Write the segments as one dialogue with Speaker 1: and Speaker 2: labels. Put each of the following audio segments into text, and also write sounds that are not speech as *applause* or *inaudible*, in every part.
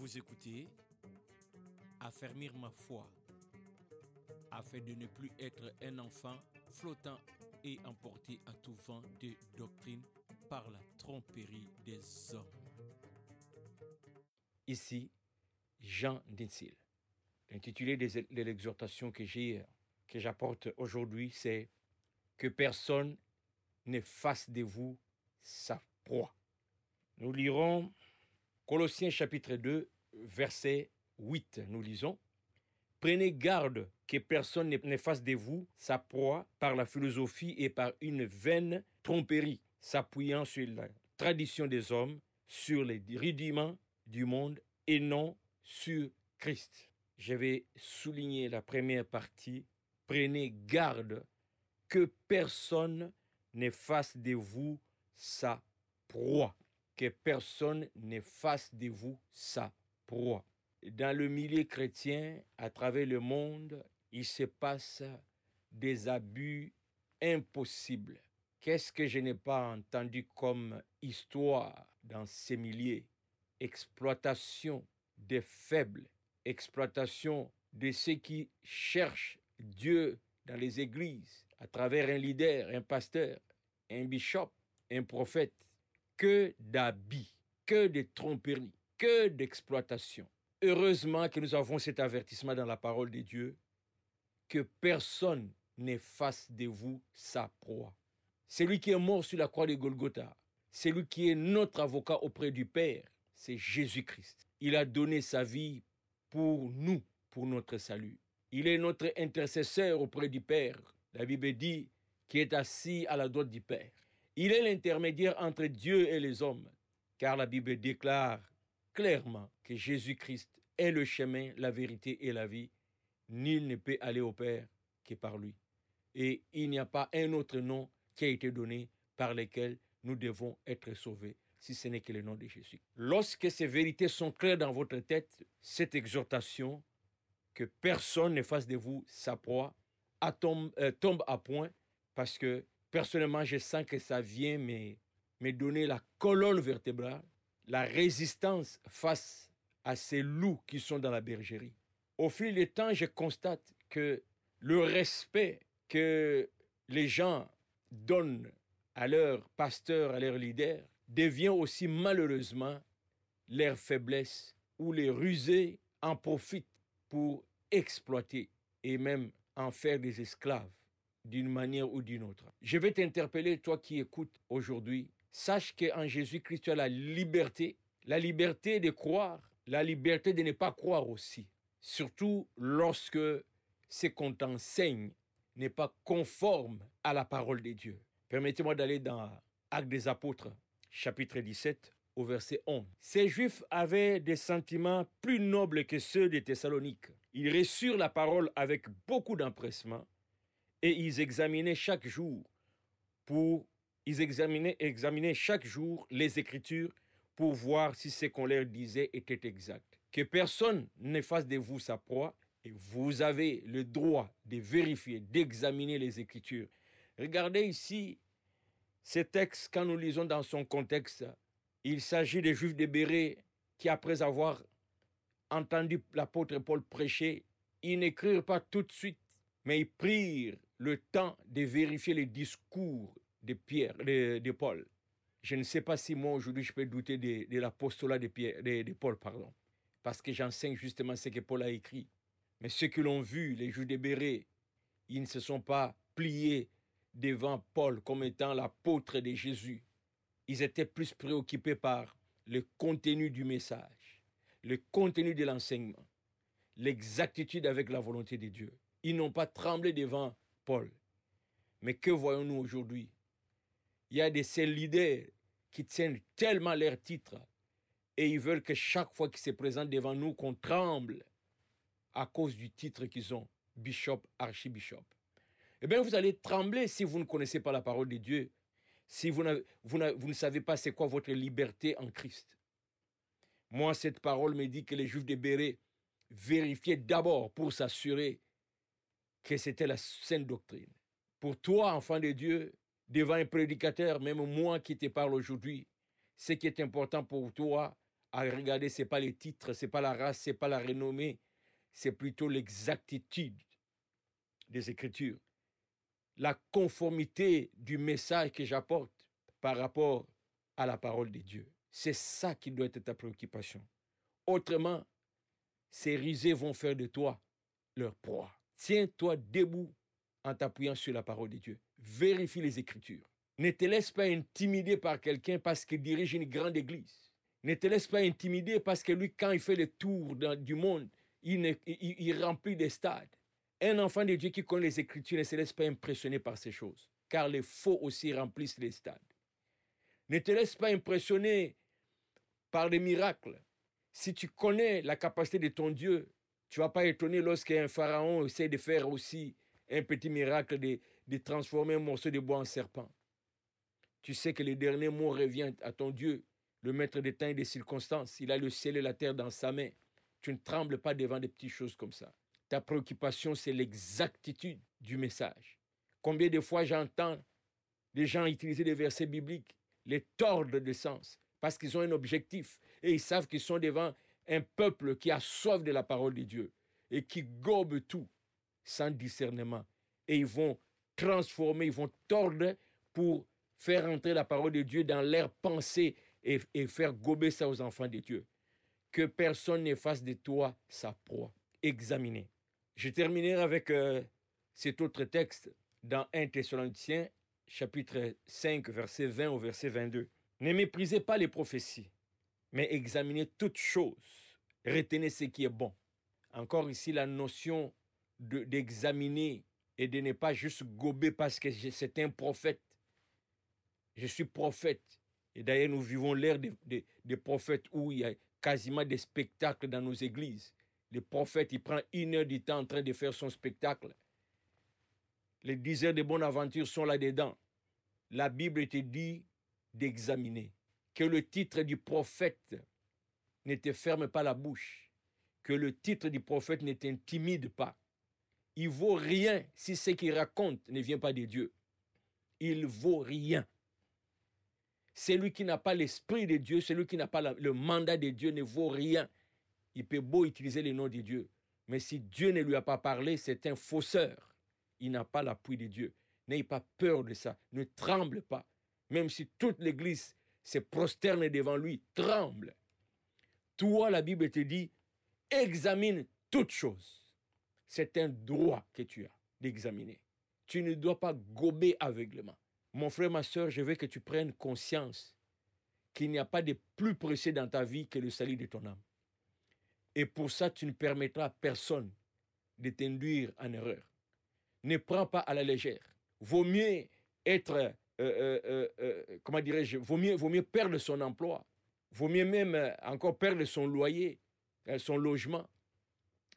Speaker 1: Vous écoutez Affermir ma foi afin de ne plus être un enfant flottant et emporté à tout vent de doctrine par la tromperie des hommes. Ici, Jean Dinsil. L'intitulé de l'exhortation que j'ai, que j'apporte aujourd'hui, c'est que personne ne fasse de vous sa proie. Nous lirons Colossiens chapitre 2, verset 8. Nous lisons Prenez garde que personne ne fasse de vous sa proie par la philosophie et par une vaine tromperie, s'appuyant sur la tradition des hommes, sur les rudiments du monde et non sur Christ. Je vais souligner la première partie. Prenez garde que personne ne fasse de vous sa proie. Que personne ne fasse de vous sa proie. Dans le milieu chrétien, à travers le monde, il se passe des abus impossibles. Qu'est-ce que je n'ai pas entendu comme histoire dans ces milieux? Exploitation des faibles, exploitation de ceux qui cherchent Dieu dans les églises, à travers un leader, un pasteur, un bishop, un prophète, que d'habits, que de tromperies, que d'exploitation. Heureusement que nous avons cet avertissement dans la parole de Dieu, que personne ne fasse de vous sa proie. Celui qui est mort sur la croix de Golgotha, celui qui est notre avocat auprès du Père, c'est Jésus-Christ. Il a donné sa vie pour nous, pour notre salut. Il est notre intercesseur auprès du Père. La Bible dit qu'il est assis à la droite du Père. Il est l'intermédiaire entre Dieu et les hommes, car la Bible déclare clairement que Jésus-Christ est le chemin, la vérité et la vie. Nul ne peut aller au Père que par lui. Et il n'y a pas un autre nom qui a été donné par lequel nous devons être sauvés, si ce n'est que le nom de Jésus. Lorsque ces vérités sont claires dans votre tête, cette exhortation, que personne ne fasse de vous sa proie, tombe, euh, tombe à point, parce que personnellement, je sens que ça vient me, donner la colonne vertébrale, la résistance face à ces loups qui sont dans la bergerie. Au fil du temps, je constate que le respect que les gens donnent à leur pasteur, à leur leader, devient aussi malheureusement leur faiblesse, où les rusés en profitent pour exploiter et même en faire des esclaves d'une manière ou d'une autre. Je vais t'interpeller, toi qui écoutes aujourd'hui. Sache qu'en Jésus-Christ, tu as la liberté, la liberté de croire, la liberté de ne pas croire aussi. Surtout lorsque ce qu'on t'enseigne n'est pas conforme à la parole de Dieu. Permettez-moi d'aller dans Actes des Apôtres, chapitre 17, au verset 11. Ces Juifs avaient des sentiments plus nobles que ceux des Thessaloniques. Ils reçurent la parole avec beaucoup d'empressement et ils examinaient chaque jour pour ils examinaient, examinaient chaque jour les Écritures pour voir si ce qu'on leur disait était exact. Que personne ne fasse de vous sa proie, et vous avez le droit de vérifier, d'examiner les Écritures. Regardez ici ces textes, quand nous lisons dans son contexte, il s'agit des Juifs de Béret qui, après avoir entendu l'apôtre Paul prêcher, ils n'écrirent pas tout de suite, mais ils prirent le temps de vérifier les discours de Pierre, de, Paul. Je ne sais pas si moi aujourd'hui je peux douter de, l'apostolat de, de, Paul, pardon, parce que j'enseigne justement ce que Paul a écrit. Mais ceux qui l'ont vu, les Juifs de ils ne se sont pas pliés devant Paul comme étant l'apôtre de Jésus. Ils étaient plus préoccupés par le contenu du message, le contenu de l'enseignement, l'exactitude avec la volonté de Dieu. Ils n'ont pas tremblé devant Mais que voyons-nous aujourd'hui? Il y a de ces leaders qui tiennent tellement leur titre et ils veulent que chaque fois qu'ils se présentent devant nous, qu'on tremble à cause du titre qu'ils ont, bishop, archibishop. Eh bien, vous allez trembler si vous ne connaissez pas la parole de Dieu, si vous, vous, vous ne savez pas c'est quoi votre liberté en Christ. Moi, cette parole me dit que les Juifs de Béret vérifiaient d'abord pour s'assurer que c'était la sainte doctrine. Pour toi, enfant de Dieu, devant un prédicateur, même moi qui te parle aujourd'hui, ce qui est important pour toi, à regarder, ce n'est pas les titres, ce n'est pas la race, ce n'est pas la renommée, c'est plutôt l'exactitude des Écritures, la conformité du message que j'apporte par rapport à la parole de Dieu. C'est ça qui doit être ta préoccupation. Autrement, ces risées vont faire de toi leur proie. Tiens-toi debout en t'appuyant sur la parole de Dieu. Vérifie les Écritures. Ne te laisse pas intimider par quelqu'un parce qu'il dirige une grande église. Ne te laisse pas intimider parce que lui, quand il fait le tour du monde, il, remplit des stades. Un enfant de Dieu qui connaît les Écritures ne se laisse pas impressionner par ces choses, car les faux aussi remplissent les stades. Ne te laisse pas impressionner par les miracles. Si tu connais la capacité de ton Dieu, tu vas pas étonner lorsqu'un pharaon essaie de faire aussi un petit miracle de, de transformer un morceau de bois en serpent. Tu sais que le dernier mot revient à ton Dieu, le maître des temps et des circonstances. Il a le ciel et la terre dans sa main. Tu ne trembles pas devant des petites choses comme ça. Ta préoccupation, c'est l'exactitude du message. Combien de fois j'entends des gens utiliser des versets bibliques, les tordre de sens, parce qu'ils ont un objectif et ils savent qu'ils sont devant un peuple qui a soif de la parole de Dieu et qui gobe tout sans discernement. Et ils vont transformer, ils vont tordre pour faire entrer la parole de Dieu dans leur pensée et, faire gober ça aux enfants de Dieu. Que personne ne fasse de toi sa proie. Examinez. Je terminerai avec euh, cet autre texte dans 1 Thessaloniciens, chapitre 5, verset 20 au verset 22. Ne méprisez pas les prophéties, mais examinez toutes choses. Retenez ce qui est bon. Encore ici, la notion d'examiner et de ne pas juste gober parce que c'est un prophète. Je suis prophète. Et d'ailleurs, nous vivons l'ère des, prophètes où il y a quasiment des spectacles dans nos églises. Le prophète, il prend une heure du temps en train de faire son spectacle. Les dix heures de bonne aventure sont là-dedans. La Bible te dit d'examiner. Que le titre du prophète ne te ferme pas la bouche. Que le titre du prophète ne t'intimide pas. Il vaut rien si ce qu'il raconte ne vient pas de Dieu. Il vaut rien. Celui qui n'a pas l'esprit de Dieu, celui qui n'a pas le mandat de Dieu ne vaut rien. Il peut beau utiliser le nom de Dieu, mais si Dieu ne lui a pas parlé, c'est un fausseur. Il n'a pas l'appui de Dieu. N'ayez pas peur de ça. Ne tremble pas. Même si toute l'Église se prosterne devant lui, tremble. Toi, la Bible te dit, examine toutes choses. C'est un droit que tu as d'examiner. Tu ne dois pas gober aveuglement. Mon frère, ma soeur, je veux que tu prennes conscience qu'il n'y a pas de plus précieux dans ta vie que le salut de ton âme. Et pour ça, tu ne permettras à personne de t'induire en erreur. Ne prends pas à la légère. Vaut mieux être, euh, euh, euh, comment dirais-je, vaut mieux, vaut mieux perdre son emploi. Vaut mieux même encore perdre son loyer, son logement,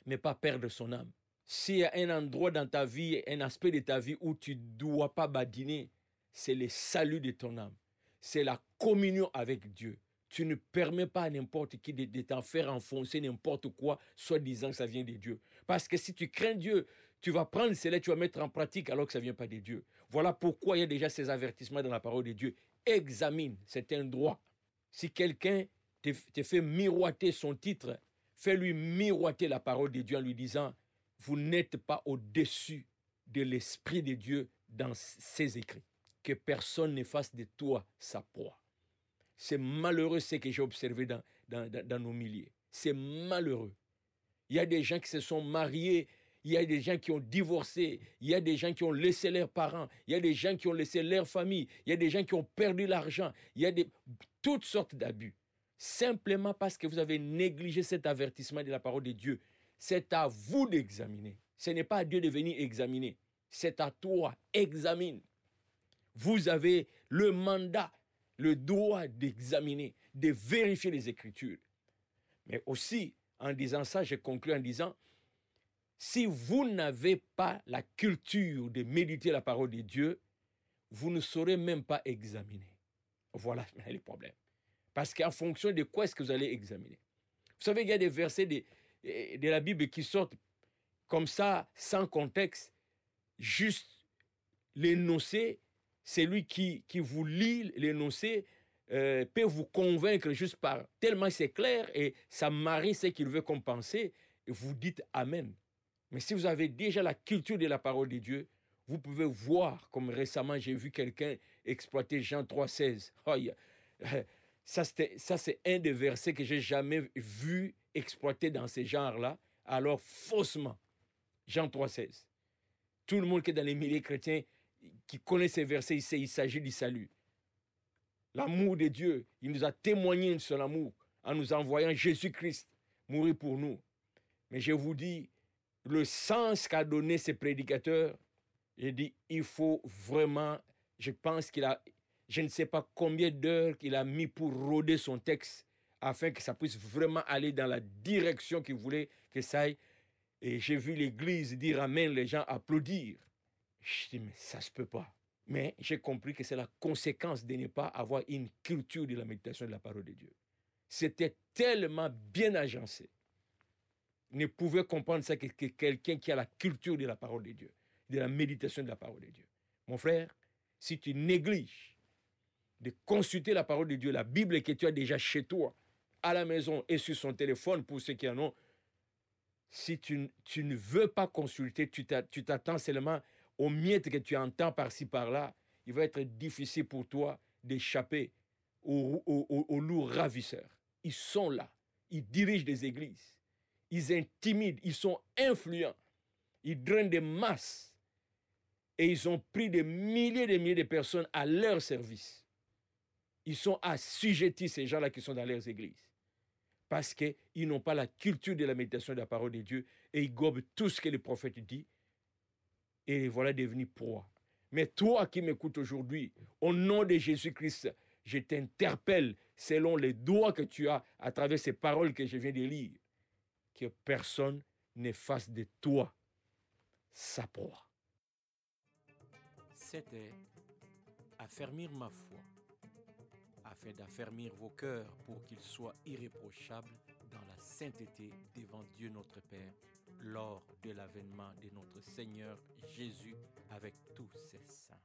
Speaker 1: mais pas perdre son âme. S'il y a un endroit dans ta vie, un aspect de ta vie où tu ne dois pas badiner, c'est le salut de ton âme. C'est la communion avec Dieu tu ne permets pas à n'importe qui de, t'en faire enfoncer n'importe quoi, soit disant que ça vient de Dieu. Parce que si tu crains Dieu, tu vas prendre cela, tu vas mettre en pratique alors que ça ne vient pas de Dieu. Voilà pourquoi il y a déjà ces avertissements dans la parole de Dieu. Examine, c'est un droit. Si quelqu'un te, fait miroiter son titre, fais-lui miroiter la parole de Dieu en lui disant, vous n'êtes pas au-dessus de l'Esprit de Dieu dans ses écrits. Que personne ne fasse de toi sa proie. C'est malheureux ce que j'ai observé dans, dans, nos milliers. C'est malheureux. Il y a des gens qui se sont mariés, il y a des gens qui ont divorcé, il y a des gens qui ont laissé leurs parents, il y a des gens qui ont laissé leur famille, il y a des gens qui ont perdu l'argent, il y a des, toutes sortes d'abus. Simplement parce que vous avez négligé cet avertissement de la parole de Dieu. C'est à vous d'examiner. Ce n'est pas à Dieu de venir examiner. C'est à toi. Examine. Vous avez le mandat le droit d'examiner, de vérifier les Écritures. Mais aussi, en disant ça, je conclue en disant, si vous n'avez pas la culture de méditer la parole de Dieu, vous ne saurez même pas examiner. Voilà *laughs* le problème. Parce qu'en fonction de quoi est-ce que vous allez examiner Vous savez, il y a des versets de, de la Bible qui sortent comme ça, sans contexte, juste l'énoncé c'est lui qui, qui vous lit l'énoncé, euh, peut vous convaincre juste par tellement c'est clair et ça marie ce qu'il veut compenser, et vous dites Amen. Mais si vous avez déjà la culture de la parole de Dieu, vous pouvez voir, comme récemment j'ai vu quelqu'un exploiter Jean 3,16. Oh, ça, c'est un des versets que j'ai jamais vu exploité dans ces genres-là, alors faussement. Jean 3,16. Tout le monde qui est dans les milliers chrétiens qui connaît ces versets, il sait il s'agit du salut. L'amour de Dieu, il nous a témoigné de son amour en nous envoyant Jésus-Christ mourir pour nous. Mais je vous dis, le sens qu'a donné ces prédicateurs, j'ai dit, il faut vraiment, je pense qu'il a, je ne sais pas combien d'heures qu'il a mis pour rôder son texte afin que ça puisse vraiment aller dans la direction qu'il voulait que ça aille. Et j'ai vu l'église dire Amen, les gens applaudir. Je dis, mais ça ne se peut pas. Mais j'ai compris que c'est la conséquence de ne pas avoir une culture de la méditation de la parole de Dieu. C'était tellement bien agencé. Ne pouvait comprendre ça que quelqu'un qui a la culture de la parole de Dieu, de la méditation de la parole de Dieu. Mon frère, si tu négliges de consulter la parole de Dieu, la Bible que tu as déjà chez toi, à la maison et sur son téléphone pour ceux qui en ont, si tu, tu ne veux pas consulter, tu t'attends seulement aux miettes que tu entends par-ci par-là, il va être difficile pour toi d'échapper aux, aux, loups ravisseurs. Ils sont là, ils dirigent des églises, ils intimident, ils sont influents, ils drainent des masses et ils ont pris des milliers et des milliers de personnes à leur service. Ils sont assujettis, ces gens-là qui sont dans leurs églises. Parce qu'ils n'ont pas la culture de la méditation de la parole de Dieu et ils gobent tout ce que le prophète dit et voilà devenu proie. Mais toi qui m'écoutes aujourd'hui, au nom de Jésus-Christ, je t'interpelle selon les doigts que tu as à travers ces paroles que je viens de lire, que personne ne fasse de toi sa proie. C'était affermir ma foi, afin d'affermir vos cœurs pour qu'ils soient irréprochables dans la sainteté devant Dieu notre Père lors de l'avènement de notre Seigneur Jésus avec tous ses saints.